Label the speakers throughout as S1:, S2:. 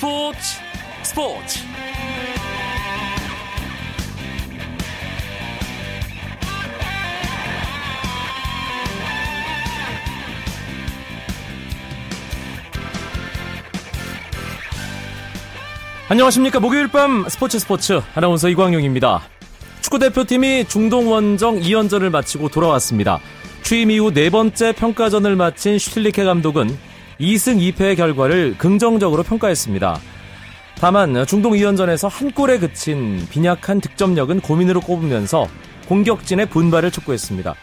S1: 스포츠 스포츠. 안녕하십니까. 목요일 밤 스포츠 스포츠. 아나운서 이광용입니다. 축구대표팀이 중동 원정 2연전을 마치고 돌아왔습니다. 취임 이후 네 번째 평가전을 마친 슈틸리케 감독은 2승 2패의 결과를 긍정적으로 평가했습니다. 다만 중동 2연전에서 한 골에 그친 빈약한 득점력은 고민으로 꼽으면서 공격진의 분발을 촉구했습니다.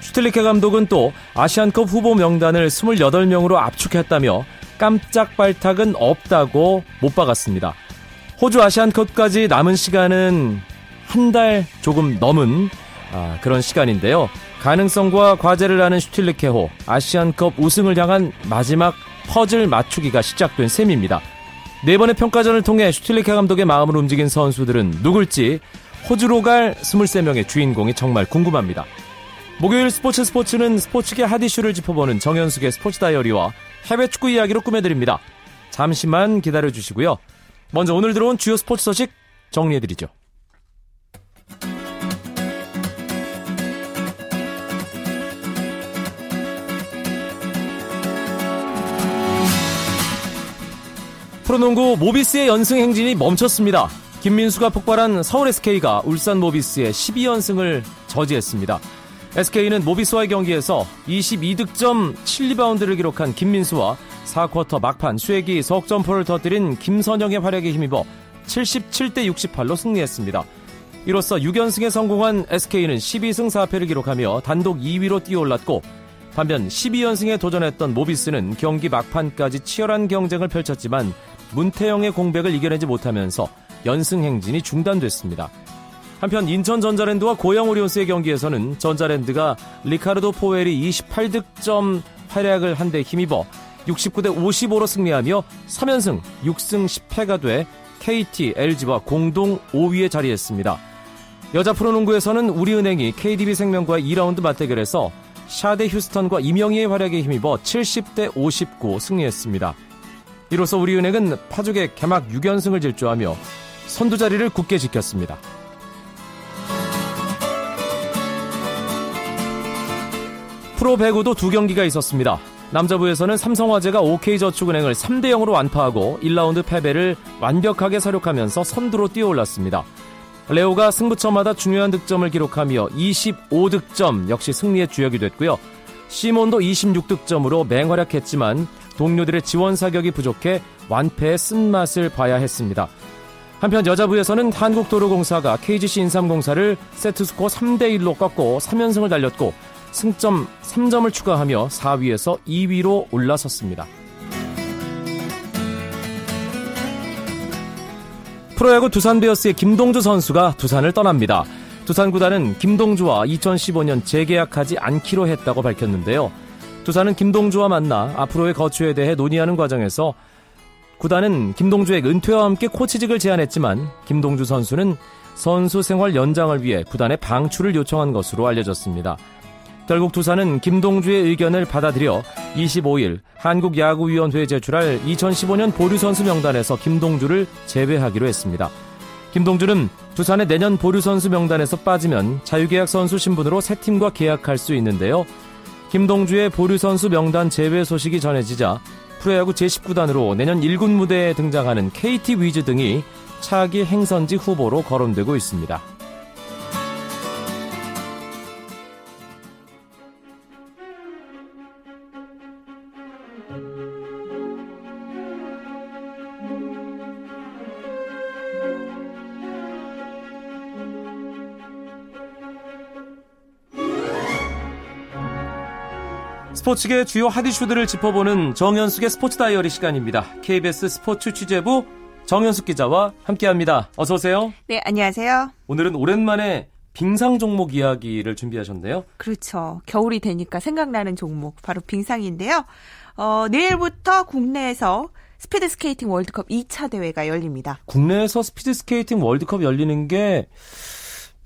S1: 슈틸리케 감독은 또 아시안컵 후보 명단을 28명으로 압축했다며 깜짝 발탁은 없다고 못 박았습니다. 호주 아시안컵까지 남은 시간은 한 달 조금 넘은 아, 그런 시간인데요. 가능성과 과제를 하는 슈틸리케호 아시안컵 우승을 향한 마지막 퍼즐 맞추기가 시작된 셈입니다. 네 번의 평가전을 통해 슈틸리케 감독의 마음을 움직인 선수들은 누굴지 호주로 갈 23명의 주인공이 정말 궁금합니다. 목요일 스포츠 스포츠는 스포츠계 핫 이슈를 짚어보는 정현숙의 스포츠 다이어리와 해외 축구 이야기로 꾸며드립니다. 잠시만 기다려주시고요. 먼저 오늘 들어온 주요 스포츠 소식 정리해드리죠. 프로농구 모비스의 연승 행진이 멈췄습니다. 김민수가 폭발한 서울 SK가 울산 모비스의 12연승을 저지했습니다. SK는 모비스와의 경기에서 22득점 7리바운드를 기록한 김민수와 4쿼터 막판 쇠기 석점포를 터뜨린 김선영의 활약에 힘입어 77대 68로 승리했습니다. 이로써 6연승에 성공한 SK는 12승 4패를 기록하며 단독 2위로 뛰어올랐고 반면 12연승에 도전했던 모비스는 경기 막판까지 치열한 경쟁을 펼쳤지만 문태영의 공백을 이겨내지 못하면서 연승 행진이 중단됐습니다. 한편 인천 전자랜드와 고양 오리온스의 경기에서는 전자랜드가 리카르도 포웰이 28득점 활약을 한 데 힘입어 69대 55로 승리하며 3연승 6승 10패가 돼 KT, LG와 공동 5위에 자리했습니다. 여자 프로농구에서는 우리은행이 KDB생명과 2라운드 맞대결에서 샤데 휴스턴과 이명희의 활약에 힘입어 70대 59 승리했습니다. 이로써 우리은행은 파죽의 개막 6연승을 질주하며 선두 자리를 굳게 지켰습니다. 프로 배구도 두 경기가 있었습니다. 남자부에서는 삼성화재가 OK저축은행을 3대 0으로 완파하고 1라운드 패배를 완벽하게 사륙하면서 선두로 뛰어올랐습니다. 레오가 승부처마다 중요한 득점을 기록하며 25득점 역시 승리의 주역이 됐고요. 시몬도 26득점으로 맹활약했지만 동료들의 지원 사격이 부족해 완패의 쓴맛을 봐야 했습니다. 한편 여자부에서는 한국도로공사가 KGC 인삼공사를 세트스코어 3대1로 꺾고 3연승을 달렸고 승점 3점을 추가하며 4위에서 2위로 올라섰습니다. 프로야구 두산 베어스의 김동주 선수가 두산을 떠납니다. 두산 구단은 김동주와 2015년 재계약하지 않기로 했다고 밝혔는데요. 두산은 김동주와 만나 앞으로의 거취에 대해 논의하는 과정에서 구단은 김동주의 은퇴와 함께 코치직을 제안했지만 김동주 선수는 선수 생활 연장을 위해 구단의 방출을 요청한 것으로 알려졌습니다. 결국 두산은 김동주의 의견을 받아들여 25일 한국야구위원회에 제출할 2015년 보류선수 명단에서 김동주를 제외하기로 했습니다. 김동주는 두산의 내년 보류 선수 명단에서 빠지면 자유계약 선수 신분으로 새 팀과 계약할 수 있는데요. 김동주의 보류 선수 명단 제외 소식이 전해지자 프로야구 제19단으로 내년 1군 무대에 등장하는 KT 위즈 등이 차기 행선지 후보로 거론되고 있습니다. 스포츠계 주요 핫 이슈들을 짚어보는 정현숙의 스포츠 다이어리 시간입니다. KBS 스포츠 취재부 정현숙 기자와 함께합니다. 어서 오세요.
S2: 네, 안녕하세요.
S1: 오늘은 오랜만에 빙상 종목 이야기를 준비하셨네요.
S2: 그렇죠. 겨울이 되니까 생각나는 종목 바로 빙상인데요. 어, 내일부터 국내에서 스피드 스케이팅 월드컵 2차 대회가 열립니다.
S1: 국내에서 스피드 스케이팅 월드컵 열리는 게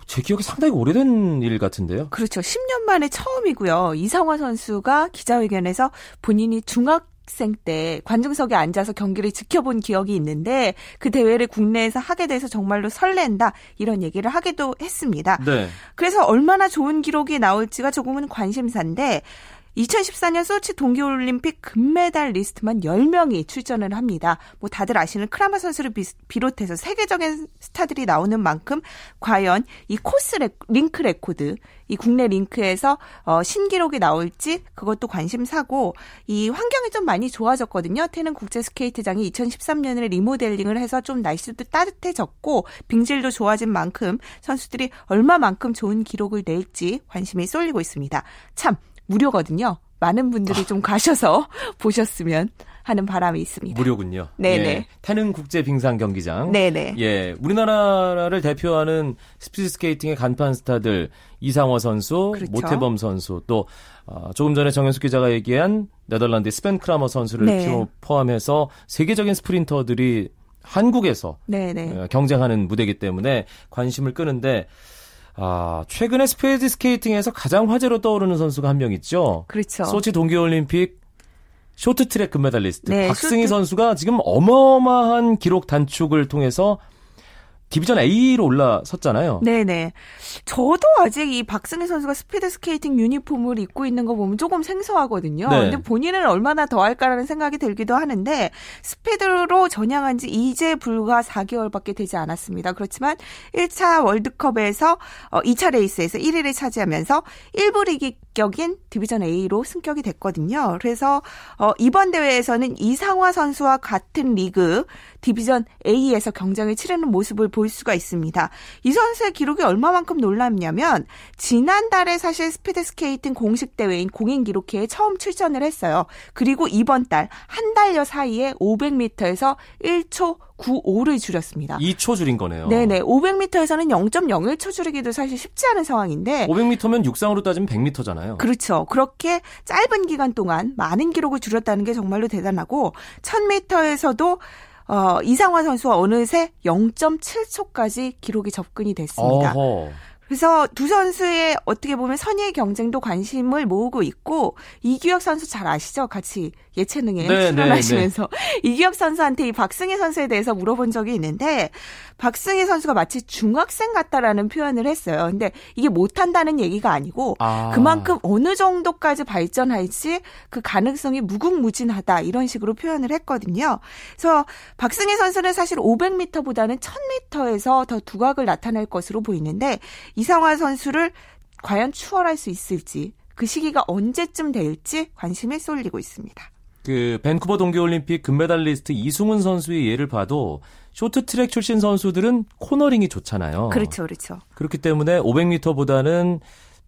S1: 제 기억에 상당히 오래된 일 같은데요.
S2: 그렇죠. 10년 만에 처음이고요. 이상화 선수가 기자회견에서 본인이 중학 학생 때 관중석에 앉아서 경기를 지켜본 기억이 있는데 그 대회를 국내에서 하게 돼서 정말로 설렌다 이런 얘기를 하기도 했습니다.
S1: 네.
S2: 그래서 얼마나 좋은 기록이 나올지가 조금은 관심사인데 2014년 소치 동계올림픽 금메달 리스트만 10명이 출전을 합니다. 뭐 다들 아시는 크라마 선수를 비롯해서 세계적인 스타들이 나오는 만큼 과연 이 코스 레, 링크 레코드, 이 국내 링크에서 어, 신기록이 나올지 그것도 관심사고 이 환경이 좀 많이 좋아졌거든요. 태릉 국제 스케이트장이 2013년에 리모델링을 해서 좀 날씨도 따뜻해졌고 빙질도 좋아진 만큼 선수들이 얼마만큼 좋은 기록을 낼지 관심이 쏠리고 있습니다. 참 무료거든요. 많은 분들이 좀 가셔서 보셨으면 하는 바람이 있습니다.
S1: 무료군요.
S2: 네네.
S1: 예, 태릉 국제 빙상 경기장.
S2: 네네.
S1: 예, 우리나라를 대표하는 스피드 스케이팅의 간판 스타들 이상화 선수,
S2: 그렇죠.
S1: 모태범 선수, 또 어, 조금 전에 정현숙 기자가 얘기한 네덜란드 스벤 크라머 선수를
S2: 네.
S1: 포함해서 세계적인 스프린터들이 한국에서
S2: 네네.
S1: 어, 경쟁하는 무대이기 때문에 관심을 끄는데 아, 최근에 스피드 스케이팅에서 가장 화제로 떠오르는 선수가 한 명 있죠.
S2: 그렇죠.
S1: 소치 동계올림픽 쇼트트랙 금메달리스트
S2: 네,
S1: 박승희
S2: 쇼트-
S1: 선수가 지금 어마어마한 기록 단축을 통해서 디비전 A로 올라섰잖아요.
S2: 네네. 저도 아직 이 박승희 선수가 스피드 스케이팅 유니폼을 입고 있는 거 보면 조금 생소하거든요.
S1: 네.
S2: 근데 본인은 얼마나 더 할까라는 생각이 들기도 하는데 스피드로 전향한 지 이제 불과 4개월밖에 되지 않았습니다. 그렇지만 1차 월드컵에서 어, 2차 레이스에서 1위를 차지하면서 1부 리그격인 디비전 A로 승격이 됐거든요. 그래서 어, 이번 대회에서는 이상화 선수와 같은 리그 디비전 A에서 경쟁을 치르는 모습을 볼 수가 있습니다. 이 선수의 기록이 얼마만큼 놀랍냐면 지난달에 사실 스피드 스케이팅 공식 대회인 공인 기록회에 처음 출전을 했어요. 그리고 이번 달 한 달여 사이에 500m에서 1초 95를 줄였습니다.
S1: 2초 줄인 거네요.
S2: 네네. 500m에서는 0.01초 줄이기도 사실 쉽지 않은 상황인데
S1: 500m면 육상으로 따지면 100m잖아요.
S2: 그렇죠. 그렇게 짧은 기간 동안 많은 기록을 줄였다는 게 정말로 대단하고 1000m에서도 어, 이상화 선수와 어느새 0.7초까지 기록이 접근이 됐습니다.
S1: 어허.
S2: 그래서 두 선수의 어떻게 보면 선의의 경쟁도 관심을 모으고 있고 이규혁 선수 잘 아시죠? 같이 예체능에
S1: 네,
S2: 출연하시면서 이규혁 선수한테 이 박승희 선수에 대해서 물어본 적이 있는데 박승희 선수가 마치 중학생 같다라는 표현을 했어요. 근데 이게 못한다는 얘기가 아니고
S1: 아.
S2: 그만큼 어느 정도까지 발전할지 그 가능성이 무궁무진하다 이런 식으로 표현을 했거든요. 그래서 박승희 선수는 사실 500m보다는 1000m에서 더 두각을 나타낼 것으로 보이는데 이 상화 선수를 과연 추월할 수 있을지 그 시기가 언제쯤 될지 관심이 쏠리고 있습니다.
S1: 그 밴쿠버 동계올림픽 금메달리스트 이승훈 선수의 예를 봐도 쇼트트랙 출신 선수들은 코너링이 좋잖아요.
S2: 그렇죠, 그렇죠.
S1: 그렇기 때문에 500m보다는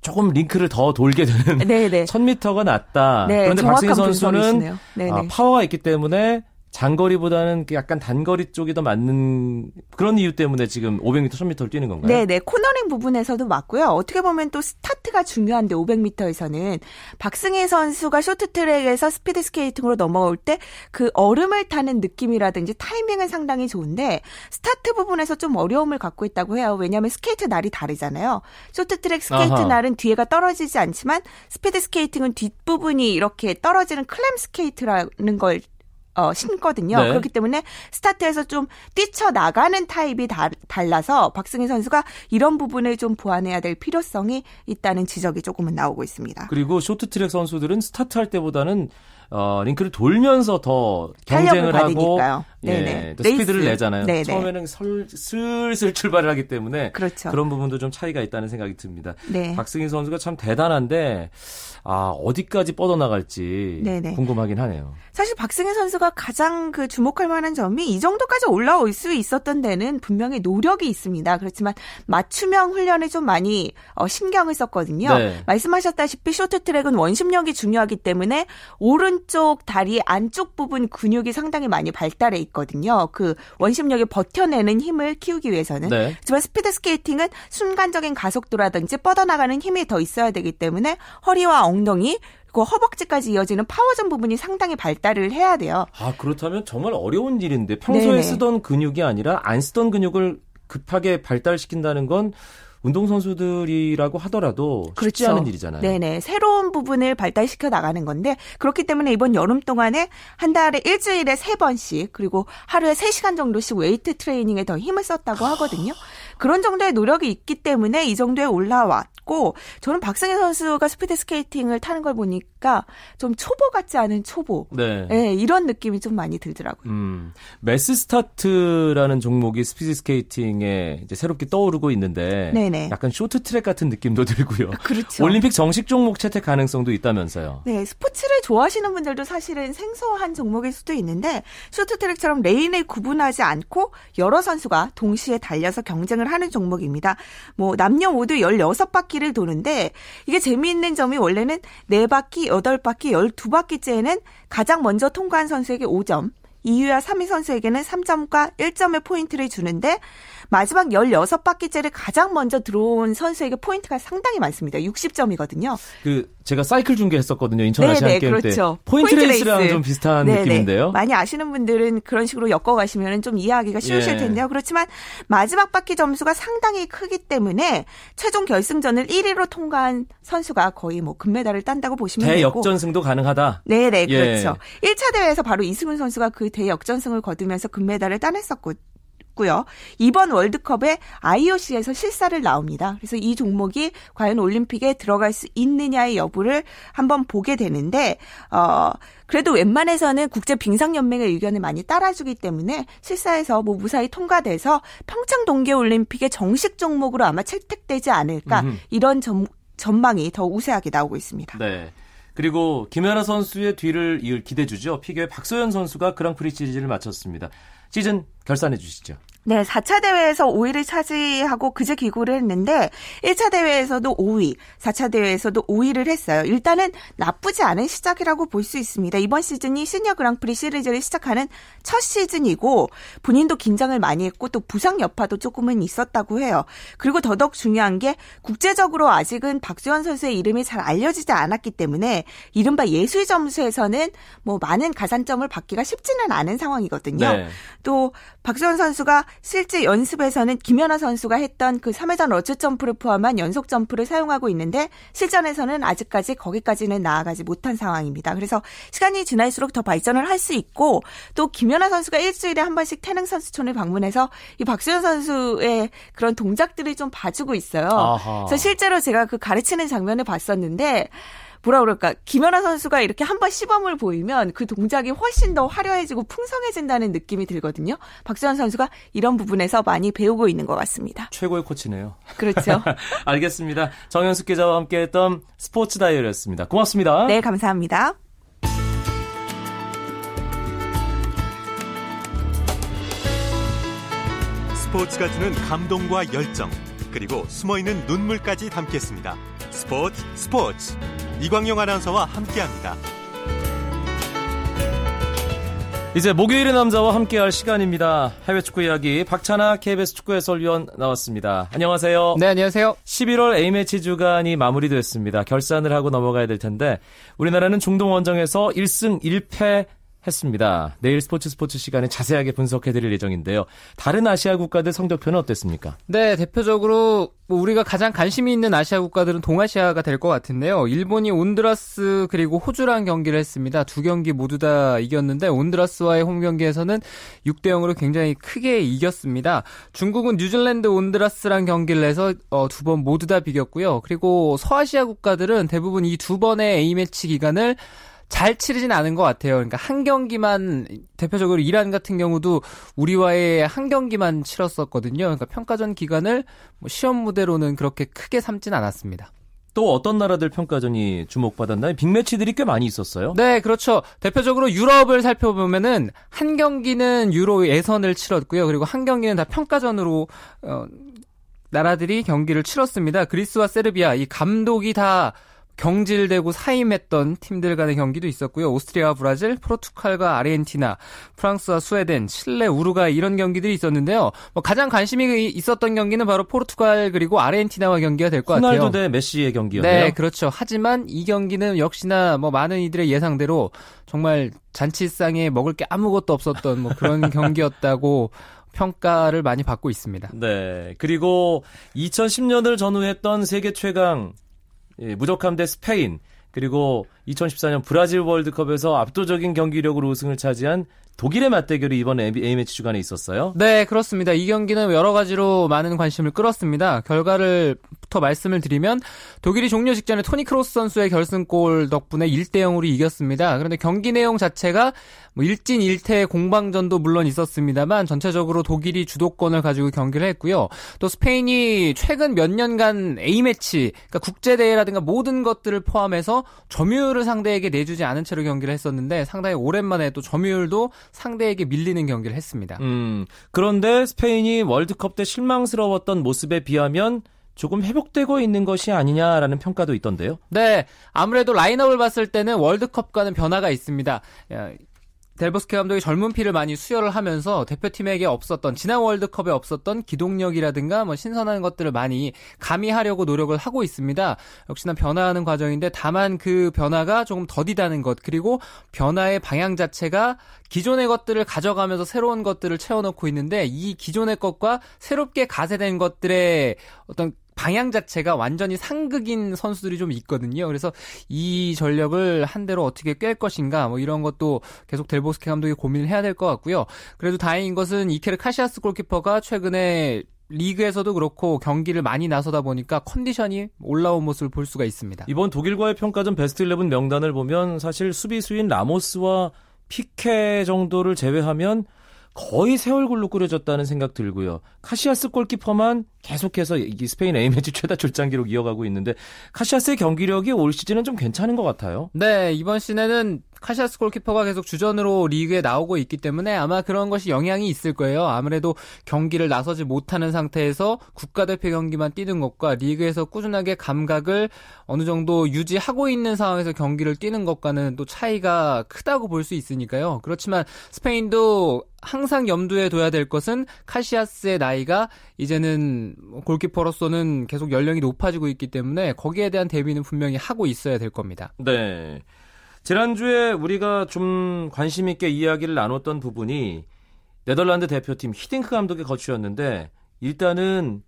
S1: 조금 링크를 더 돌게 되는
S2: 네, 네.
S1: 1000m가 낫다.
S2: 네,
S1: 그런데 박승희 선수는.
S2: 네네.
S1: 아, 파워가 있기 때문에 장거리보다는 그 약간 단거리 쪽이 더 맞는 그런 이유 때문에 지금 500m, 1000m를 뛰는 건가요?
S2: 네, 네. 코너링 부분에서도 맞고요. 어떻게 보면 또 스타트가 중요한데 500m에서는 박승희 선수가 쇼트트랙에서 스피드 스케이팅으로 넘어올 때 그 얼음을 타는 느낌이라든지 타이밍은 상당히 좋은데 스타트 부분에서 좀 어려움을 갖고 있다고 해요. 왜냐하면 스케이트 날이 다르잖아요. 쇼트트랙 스케이트
S1: 아하.
S2: 날은 뒤에가 떨어지지 않지만 스피드 스케이팅은 뒷부분이 이렇게 떨어지는 클랩 스케이트라는 걸 어, 신거든요.
S1: 네.
S2: 그렇기 때문에 스타트에서 좀 뛰쳐나가는 타입이 다, 달라서 박승희 선수가 이런 부분을 좀 보완해야 될 필요성이 있다는 지적이 조금은 나오고 있습니다.
S1: 그리고 쇼트트랙 선수들은 스타트할 때보다는 어, 링크를 돌면서 더
S2: 탄력을
S1: 경쟁을 하고
S2: 받으니까요.
S1: 예,
S2: 네네.
S1: 또 스피드를
S2: 레이스.
S1: 내잖아요.
S2: 네네.
S1: 처음에는 설, 슬슬 출발을 하기 때문에
S2: 그렇죠.
S1: 이런 부분도 좀 차이가 있다는 생각이 듭니다.
S2: 네.
S1: 박승희 선수가 참 대단한데 아, 어디까지 뻗어나갈지
S2: 네네.
S1: 궁금하긴 하네요.
S2: 사실 박승희 선수가 가장 그 주목할 만한 점이 이 정도까지 올라올 수 있었던 데는 분명히 노력이 있습니다. 그렇지만 맞춤형 훈련을 좀 많이 어, 신경을 썼거든요.
S1: 네.
S2: 말씀하셨다시피 쇼트트랙은 원심력이 중요하기 때문에 오른쪽 다리 안쪽 부분 근육이 상당히 많이 발달해 있 거든요. 그 원심력에 버텨내는 힘을 키우기 위해서는.
S1: 네.
S2: 하지만 스피드 스케이팅은 순간적인 가속도라든지 뻗어나가는 힘이 더 있어야 되기 때문에 허리와 엉덩이 그리고 허벅지까지 이어지는 파워존 부분이 상당히 발달을 해야 돼요.
S1: 아, 그렇다면 정말 어려운 일인데 평소에
S2: 네네.
S1: 쓰던 근육이 아니라 안 쓰던 근육을 급하게 발달시킨다는 건 운동선수들이라고 하더라도 쉽지
S2: 그렇죠.
S1: 않은 일이잖아요.
S2: 네네. 새로운 부분을 발달시켜 나가는 건데, 그렇기 때문에 이번 여름 동안에 한 달에 일주일에 세 번씩, 그리고 하루에 세 시간 정도씩 웨이트 트레이닝에 더 힘을 썼다고 하거든요. 그런 정도의 노력이 있기 때문에 이 정도에 올라왔고, 저는 박승희 선수가 스피드 스케이팅을 타는 걸 보니까 좀 초보 같지 않은 초보.
S1: 네.
S2: 네, 이런 느낌이 좀 많이 들더라고요.
S1: 음, 매스 스타트라는 종목이 스피드 스케이팅에 이제 새롭게 떠오르고 있는데
S2: 네네.
S1: 약간 쇼트 트랙 같은 느낌도 들고요.
S2: 그렇죠.
S1: 올림픽 정식 종목 채택 가능성도 있다면서요.
S2: 네, 스포츠를 좋아하시는 분들도 사실은 생소한 종목일 수도 있는데 쇼트트랙처럼 레인을 구분하지 않고 여러 선수가 동시에 달려서 경쟁을 하는 종목입니다. 뭐 남녀 모두 16바퀴를 도는데 이게 재미있는 점이 원래는 4바퀴, 8바퀴, 12바퀴째에는 가장 먼저 통과한 선수에게 5점, 2위와 3위 선수에게는 3점과 1점의 포인트를 주는데 마지막 16바퀴째를 가장 먼저 들어온 선수에게 포인트가 상당히 많습니다. 60점이거든요.
S1: 그 제가 사이클 중계했었거든요. 인천 아시안
S2: 네네,
S1: 게임
S2: 그렇죠.
S1: 때 포인트,
S2: 포인트
S1: 레이스랑
S2: 레이스.
S1: 좀 비슷한
S2: 네네.
S1: 느낌인데요.
S2: 많이 아시는 분들은 그런 식으로 엮어 가시면 좀 이해하기가 쉬우실
S1: 예.
S2: 텐데요. 그렇지만 마지막 바퀴 점수가 상당히 크기 때문에 최종 결승전을 1위로 통과한 선수가 거의 뭐 금메달을 딴다고 보시면 되고.
S1: 대역전승도 가능하다.
S2: 네네,
S1: 예.
S2: 그렇죠. 1차 대회에서 바로 이승훈 선수가 그 대역전승을 거두면서 금메달을 따냈었고, 고요. 이번 월드컵에 IOC에서 실사를 나옵니다. 그래서 이 종목이 과연 올림픽에 들어갈 수 있느냐의 여부를 한번 보게 되는데 어 그래도 웬만해서는 국제 빙상 연맹의 의견을 많이 따라주기 때문에 실사에서 뭐 무사히 통과돼서 평창 동계 올림픽의 정식 종목으로 아마 채택되지 않을까
S1: 음흠.
S2: 이런 전, 전망이 더 우세하게 나오고 있습니다.
S1: 네. 그리고 김연아 선수의 뒤를 이을 기대주죠. 피겨의 박소연 선수가 그랑프리 시리즈를 마쳤습니다. 시즌 결산해 주시죠.
S2: 네, 4차 대회에서 5위를 차지하고 그제 귀국을 했는데 1차 대회에서도 5위, 4차 대회에서도 5위를 했어요. 일단은 나쁘지 않은 시작이라고 볼 수 있습니다. 이번 시즌이 시니어 그랑프리 시리즈를 시작하는 첫 시즌이고 본인도 긴장을 많이 했고 또 부상 여파도 조금은 있었다고 해요. 그리고 더더욱 중요한 게 국제적으로 아직은 박수현 선수의 이름이 잘 알려지지 않았기 때문에 이른바 예술 점수에서는 뭐 많은 가산점을 받기가 쉽지는 않은 상황이거든요.
S1: 네.
S2: 또 박수현 선수가 실제 연습에서는 김연아 선수가 했던 그 3회전 러츠 점프를 포함한 연속 점프를 사용하고 있는데 실전에서는 아직까지 거기까지는 나아가지 못한 상황입니다. 그래서 시간이 지날수록 더 발전을 할 수 있고 또 김연아 선수가 일주일에 한 번씩 태릉 선수촌을 방문해서 이 박수현 선수의 그런 동작들을 좀 봐주고 있어요.
S1: 아하.
S2: 그래서 실제로 제가 그 가르치는 장면을 봤었는데 뭐라 그럴까 김연아 선수가 이렇게 한 번 시범을 보이면 그 동작이 훨씬 더 화려해지고 풍성해진다는 느낌이 들거든요. 박수현 선수가 이런 부분에서 많이 배우고 있는 것 같습니다.
S1: 최고의 코치네요.
S2: 그렇죠.
S1: 알겠습니다. 정현숙 기자와 함께했던 스포츠 다이어리였습니다. 고맙습니다.
S2: 네, 감사합니다.
S3: 스포츠가 주는 감동과 열정 그리고 숨어있는 눈물까지 담겠습니다. 스포츠 스포츠 이광용 아나운서와 함께합니다.
S1: 이제 목요일의 남자와 함께할 시간입니다. 해외 축구 이야기 박찬아 KBS 축구 해설위원 나왔습니다. 안녕하세요.
S4: 네, 안녕하세요.
S1: 11월 A매치 주간이 마무리됐습니다. 결산을 하고 넘어가야 될 텐데 우리나라는 중동 원정에서 1승 1패 했습니다. 내일 스포츠 스포츠 시간에 자세하게 분석해드릴 예정인데요. 다른 아시아 국가들 성적표는 어땠습니까?
S4: 네, 대표적으로 뭐 우리가 가장 관심이 있는 아시아 국가들은 동아시아가 될 것 같은데요. 일본이 온드라스 그리고 호주랑 경기를 했습니다. 두 경기 모두 다 이겼는데 온드라스와의 홈 경기에서는 6대 0으로 굉장히 크게 이겼습니다. 중국은 뉴질랜드 온드라스랑 경기를 해서 어, 두번 모두 다 비겼고요. 그리고 서아시아 국가들은 대부분 이 두 번의 A매치 기간을 잘 치르진 않은 것 같아요. 그러니까 한 경기만 대표적으로 이란 같은 경우도 우리와의 한 경기만 치렀었거든요. 그러니까 평가전 기간을 뭐 시험 무대로는 그렇게 크게 삼진 않았습니다.
S1: 또 어떤 나라들 평가전이 주목받았나요? 빅매치들이 꽤 많이 있었어요.
S4: 네, 그렇죠. 대표적으로 유럽을 살펴보면은 한 경기는 유로 예선을 치렀고요. 그리고 한 경기는 다 평가전으로 어, 나라들이 경기를 치렀습니다. 그리스와 세르비아 이 감독이 다 경질되고 사임했던 팀들 간의 경기도 있었고요. 오스트리아와 브라질, 포르투갈과 아르헨티나, 프랑스와 스웨덴, 칠레, 우루과이 이런 경기들이 있었는데요. 뭐 가장 관심이 있었던 경기는 바로 포르투갈 그리고 아르헨티나와 경기가 될 것 같아요.
S1: 호날두 대 메시의 경기였네요.
S4: 네, 그렇죠. 하지만 이 경기는 역시나 뭐 많은 이들의 예상대로 정말 잔치상에 먹을 게 아무것도 없었던 뭐 그런 경기였다고 평가를 많이 받고 있습니다.
S1: 네. 그리고 2010년을 전후했던 세계 최강 예, 무적함대 스페인 그리고 2014년 브라질 월드컵에서 압도적인 경기력으로 우승을 차지한 독일의 맞대결이 이번 A매치 주간에 있었어요.
S4: 네, 그렇습니다. 이 경기는 여러 가지로 많은 관심을 끌었습니다. 결과를 부터 말씀을 드리면 독일이 종료 직전에 토니 크로스 선수의 결승골 덕분에 1대 0으로 이겼습니다. 그런데 경기 내용 자체가 뭐 1진 1패 공방전도 물론 있었습니다만 전체적으로 독일이 주도권을 가지고 경기를 했고요. 또 스페인이 최근 몇 년간 A매치, 그러니까 국제 대회라든가 모든 것들을 포함해서 점유율을 상대에게 내주지 않은 채로 경기를 했었는데 상당히 오랜만에 또 점유율도 상대에게 밀리는 경기를 했습니다.
S1: 음, 그런데 스페인이 월드컵 때 실망스러웠던 모습에 비하면 조금 회복되고 있는 것이 아니냐라는 평가도 있던데요.
S4: 네, 아무래도 라인업을 봤을 때는 월드컵과는 변화가 있습니다. 델보스케 감독이 젊은 피를 많이 수혈을 하면서 대표팀에게 없었던 지난 월드컵에 없었던 기동력이라든가 뭐 신선한 것들을 많이 가미하려고 노력을 하고 있습니다. 역시나 변화하는 과정인데 다만 그 변화가 조금 더디다는 것 그리고 변화의 방향 자체가 기존의 것들을 가져가면서 새로운 것들을 채워넣고 있는데 이 기존의 것과 새롭게 가세된 것들의 어떤 방향 자체가 완전히 상극인 선수들이 좀 있거든요. 그래서 이 전력을 한 대로 어떻게 깰 것인가 뭐 이런 것도 계속 델보스케 감독이 고민을 해야 될 것 같고요. 그래도 다행인 것은 이케르 카시아스 골키퍼가 최근에 리그에서도 그렇고 경기를 많이 나서다 보니까 컨디션이 올라온 모습을 볼 수가 있습니다.
S1: 이번 독일과의 평가전 베스트 11 명단을 보면 사실 수비수인 라모스와 피케 정도를 제외하면 거의 새 얼굴로 꾸려졌다는 생각 들고요. 카시아스 골키퍼만 계속해서 이 스페인 A매치 최다 출장 기록 이어가고 있는데 카시아스의 경기력이 올 시즌은 좀 괜찮은 것 같아요.
S4: 네, 이번 시즌에는 카시아스 골키퍼가 계속 주전으로 리그에 나오고 있기 때문에 아마 그런 것이 영향이 있을 거예요. 아무래도 경기를 나서지 못하는 상태에서 국가대표 경기만 뛰는 것과 리그에서 꾸준하게 감각을 어느 정도 유지하고 있는 상황에서 경기를 뛰는 것과는 또 차이가 크다고 볼 수 있으니까요. 그렇지만 스페인도 항상 염두에 둬야 될 것은 카시아스의 나이가 이제는 골키퍼로서는 계속 연령이 높아지고 있기 때문에 거기에 대한 대비는 분명히 하고 있어야 될 겁니다.
S1: 네. 지난주에 우리가 좀 관심 있게 이야기를 나눴던 부분이 네덜란드 대표팀 히딩크 감독의 거취였는데 일단은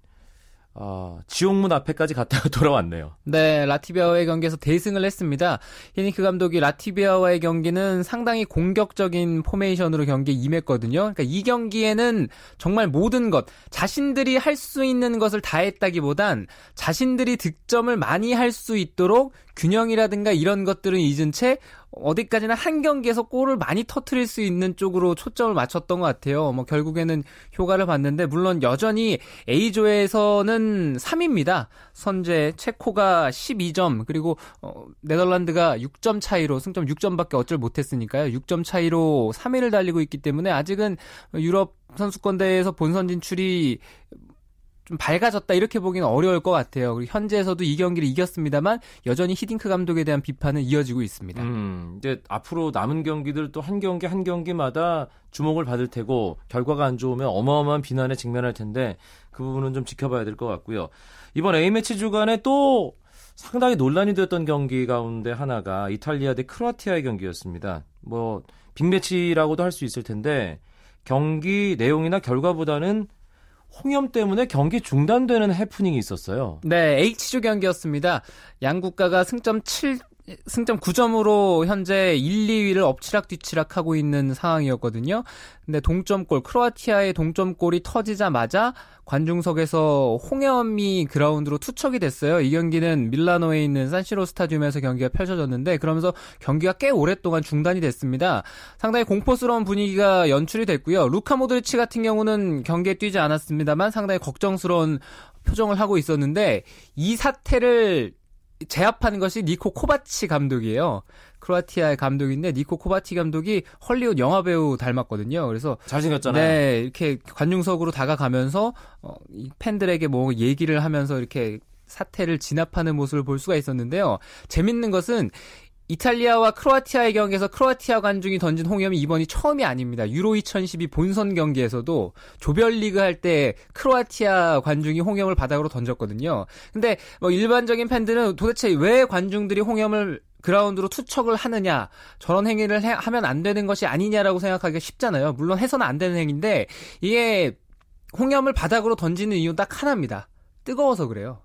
S1: 어, 지옥문 앞에까지 갔다가 돌아왔네요.
S4: 네, 라티비아와의 경기에서 대승을 했습니다. 히딩크 감독이 라티비아와의 경기는 상당히 공격적인 포메이션으로 경기에 임했거든요. 그러니까 이 경기에는 정말 모든 것, 자신들이 할 수 있는 것을 다 했다기보단 자신들이 득점을 많이 할 수 있도록 균형이라든가 이런 것들은 잊은 채 어디까지나 한 경기에서 골을 많이 터트릴 수 있는 쪽으로 초점을 맞췄던 것 같아요. 뭐 결국에는 효과를 봤는데 물론 여전히 A조에서는 3위입니다. 선제 체코가 12점 그리고 어, 네덜란드가 6점 차이로 승점 6점밖에 어쩔 못했으니까요. 6점 차이로 3위를 달리고 있기 때문에 아직은 유럽 선수권 대회에서 본선 진출이 좀 밝아졌다 이렇게 보기는 어려울 것 같아요. 그리고 현재에서도 이 경기를 이겼습니다만 여전히 히딩크 감독에 대한 비판은 이어지고 있습니다.
S1: 음, 이제 앞으로 남은 경기들 또 한 경기 한 경기마다 주목을 받을 테고 결과가 안 좋으면 어마어마한 비난에 직면할 텐데 그 부분은 좀 지켜봐야 될 것 같고요. 이번 A 매치 주간에 또 상당히 논란이 되었던 경기 가운데 하나가 이탈리아 대 크로아티아의 경기였습니다. 뭐 빅매치라고도 할 수 있을 텐데 경기 내용이나 결과보다는 홍염 때문에 경기 중단되는 해프닝이 있었어요.
S4: 네, H조 경기였습니다. 양 국가가 승점 7 승점 9점으로 현재 1, 2위를 엎치락뒤치락 하고 있는 상황이었거든요. 근데 동점골, 크로아티아의 동점골이 터지자마자 관중석에서 홍염이 그라운드로 투척이 됐어요. 이 경기는 밀라노에 있는 산시로 스타디움에서 경기가 펼쳐졌는데 그러면서 경기가 꽤 오랫동안 중단이 됐습니다. 상당히 공포스러운 분위기가 연출이 됐고요. 루카 모드리치 같은 경우는 경기에 뛰지 않았습니다만 상당히 걱정스러운 표정을 하고 있었는데 이 사태를 제압하는 것이 니코 코바치 감독이에요. 크로아티아의 감독인데 니코 코바치 감독이 헐리우드 영화 배우 닮았거든요. 그래서
S1: 잘생겼잖아요.
S4: 네, 이렇게 관중석으로 다가가면서 어, 이 팬들에게 뭐 얘기를 하면서 이렇게 사태를 진압하는 모습을 볼 수가 있었는데요. 재밌는 것은 이탈리아와 크로아티아의 경기에서 크로아티아 관중이 던진 홍염이 이번이 처음이 아닙니다. 유로 2012 본선 경기에서도 조별리그 할 때 크로아티아 관중이 홍염을 바닥으로 던졌거든요. 근데 뭐 일반적인 팬들은 도대체 왜 관중들이 홍염을 그라운드로 투척을 하느냐 저런 행위를 해, 하면 안 되는 것이 아니냐라고 생각하기가 쉽잖아요. 물론 해서는 안 되는 행위인데 이게 홍염을 바닥으로 던지는 이유 딱 하나입니다. 뜨거워서 그래요.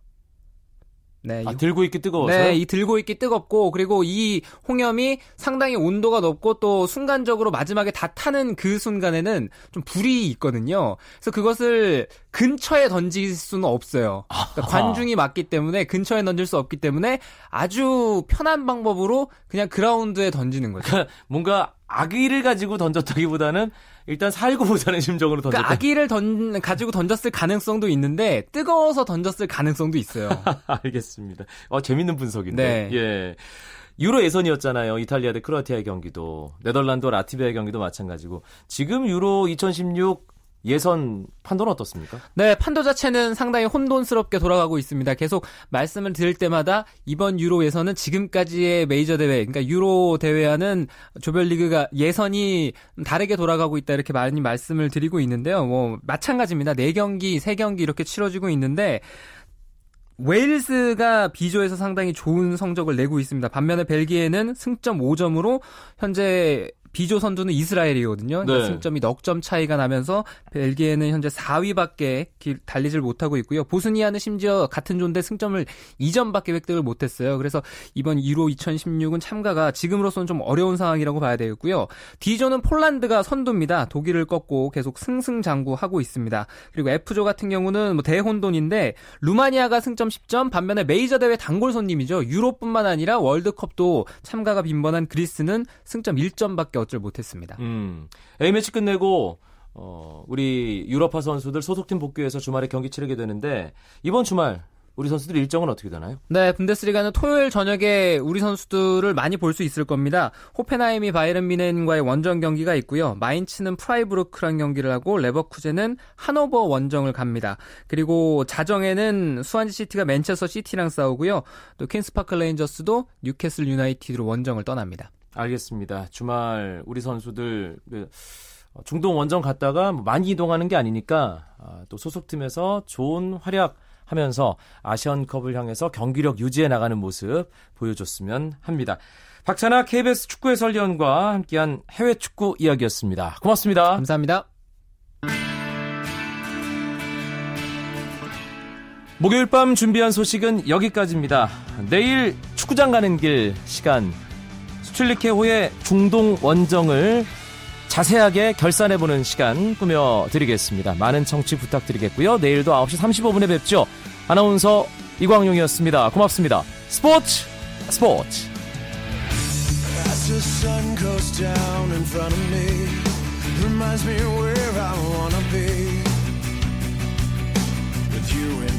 S1: 네, 아, 들고 있기 뜨거워서.
S4: 네, 이 들고 있기 뜨겁고 그리고 이 홍염이 상당히 온도가 높고 또 순간적으로 마지막에 다 타는 그 순간에는 좀 불이 있거든요. 그래서 그것을 근처에 던질 수는 없어요. 그러니까 관중이 맞기 때문에 근처에 던질 수 없기 때문에 아주 편한 방법으로 그냥 그라운드에 던지는 거죠.
S1: 뭔가 아기를 가지고 던졌다기보다는 일단 살고 보자는 심정으로 던졌다.
S4: 그러니까 아기를 던 가지고 던졌을 가능성도 있는데 뜨거워서 던졌을 가능성도 있어요.
S1: 알겠습니다. 어 재밌는 분석인데. 네. 예. 유로 예선이었잖아요. 이탈리아 대 크로아티아의 경기도, 네덜란드 라티비아의 경기도 마찬가지고 지금 유로 2016 예선 판도는 어떻습니까?
S4: 네, 판도 자체는 상당히 혼돈스럽게 돌아가고 있습니다. 계속 말씀을 드릴 때마다 이번 유로 예선은 지금까지의 메이저 대회, 그러니까 유로 대회와는 조별리그가 예선이 다르게 돌아가고 있다 이렇게 많이 말씀을 드리고 있는데요. 뭐 마찬가지입니다. 4경기, 3경기 이렇게 치러지고 있는데 웨일스가 비조에서 상당히 좋은 성적을 내고 있습니다. 반면에 벨기에는 승점 5점으로 현재 비조 선두는 이스라엘이거든요. 그러니까 네. 승점이 넉 점 차이가 나면서 벨기에는 현재 4위밖에 달리질 못하고 있고요. 보스니아는 심지어 같은 존데 승점을 2점밖에 획득을 못했어요. 그래서 이번 1호 2016은 참가가 지금으로서는 좀 어려운 상황이라고 봐야 되겠고요. D조는 폴란드가 선두입니다. 독일을 꺾고 계속 승승장구하고 있습니다. 그리고 F조 같은 경우는 뭐 대혼돈인데 루마니아가 승점 10점, 반면에 메이저 대회 단골 손님이죠. 유로뿐만 아니라 월드컵도 참가가 빈번한 그리스는 승점 1점밖에 얻질 못했습니다. 음,
S1: A매치 끝내고 어, 우리 유럽파 선수들 소속팀 복귀해서 주말에 경기 치르게 되는데 이번 주말 우리 선수들 일정은 어떻게 되나요?
S4: 네, 분데스리가는 토요일 저녁에 우리 선수들을 많이 볼 수 있을 겁니다. 호펜하임이 바이에른 뮌헨과의 원정 경기가 있고요. 마인츠는 프라이부르크랑 경기를 하고 레버쿠젠은 하노버 원정을 갑니다. 그리고 자정에는 스완지 시티가 맨체스터 시티랑 싸우고요. 또 퀸스파크 레인저스도 뉴캐슬 유나이티드로 원정을 떠납니다.
S1: 알겠습니다. 주말 우리 선수들 그 어, 중동 원정 갔다가 뭐 많이 이동하는 게 아니니까 아, 또 소속팀에서 좋은 활약 하면서 아시안컵을 향해서 경기력 유지해 나가는 모습 보여줬으면 합니다. 박찬하 KBS 축구 해설위원과 함께한 해외 축구 이야기였습니다. 고맙습니다.
S4: 감사합니다.
S1: 목요일 밤 준비한 소식은 여기까지입니다. 내일 축구장 가는 길 시간 슈틸리케호의 중동 원정을 자세하게 결산해보는 시간 꾸며드리겠습니다. 많은 청취 부탁드리겠고요. 내일도 9시 35분에 뵙죠. 아나운서 이광용이었습니다. 고맙습니다. 스포츠 스포츠 Reminds me where I wanna be With you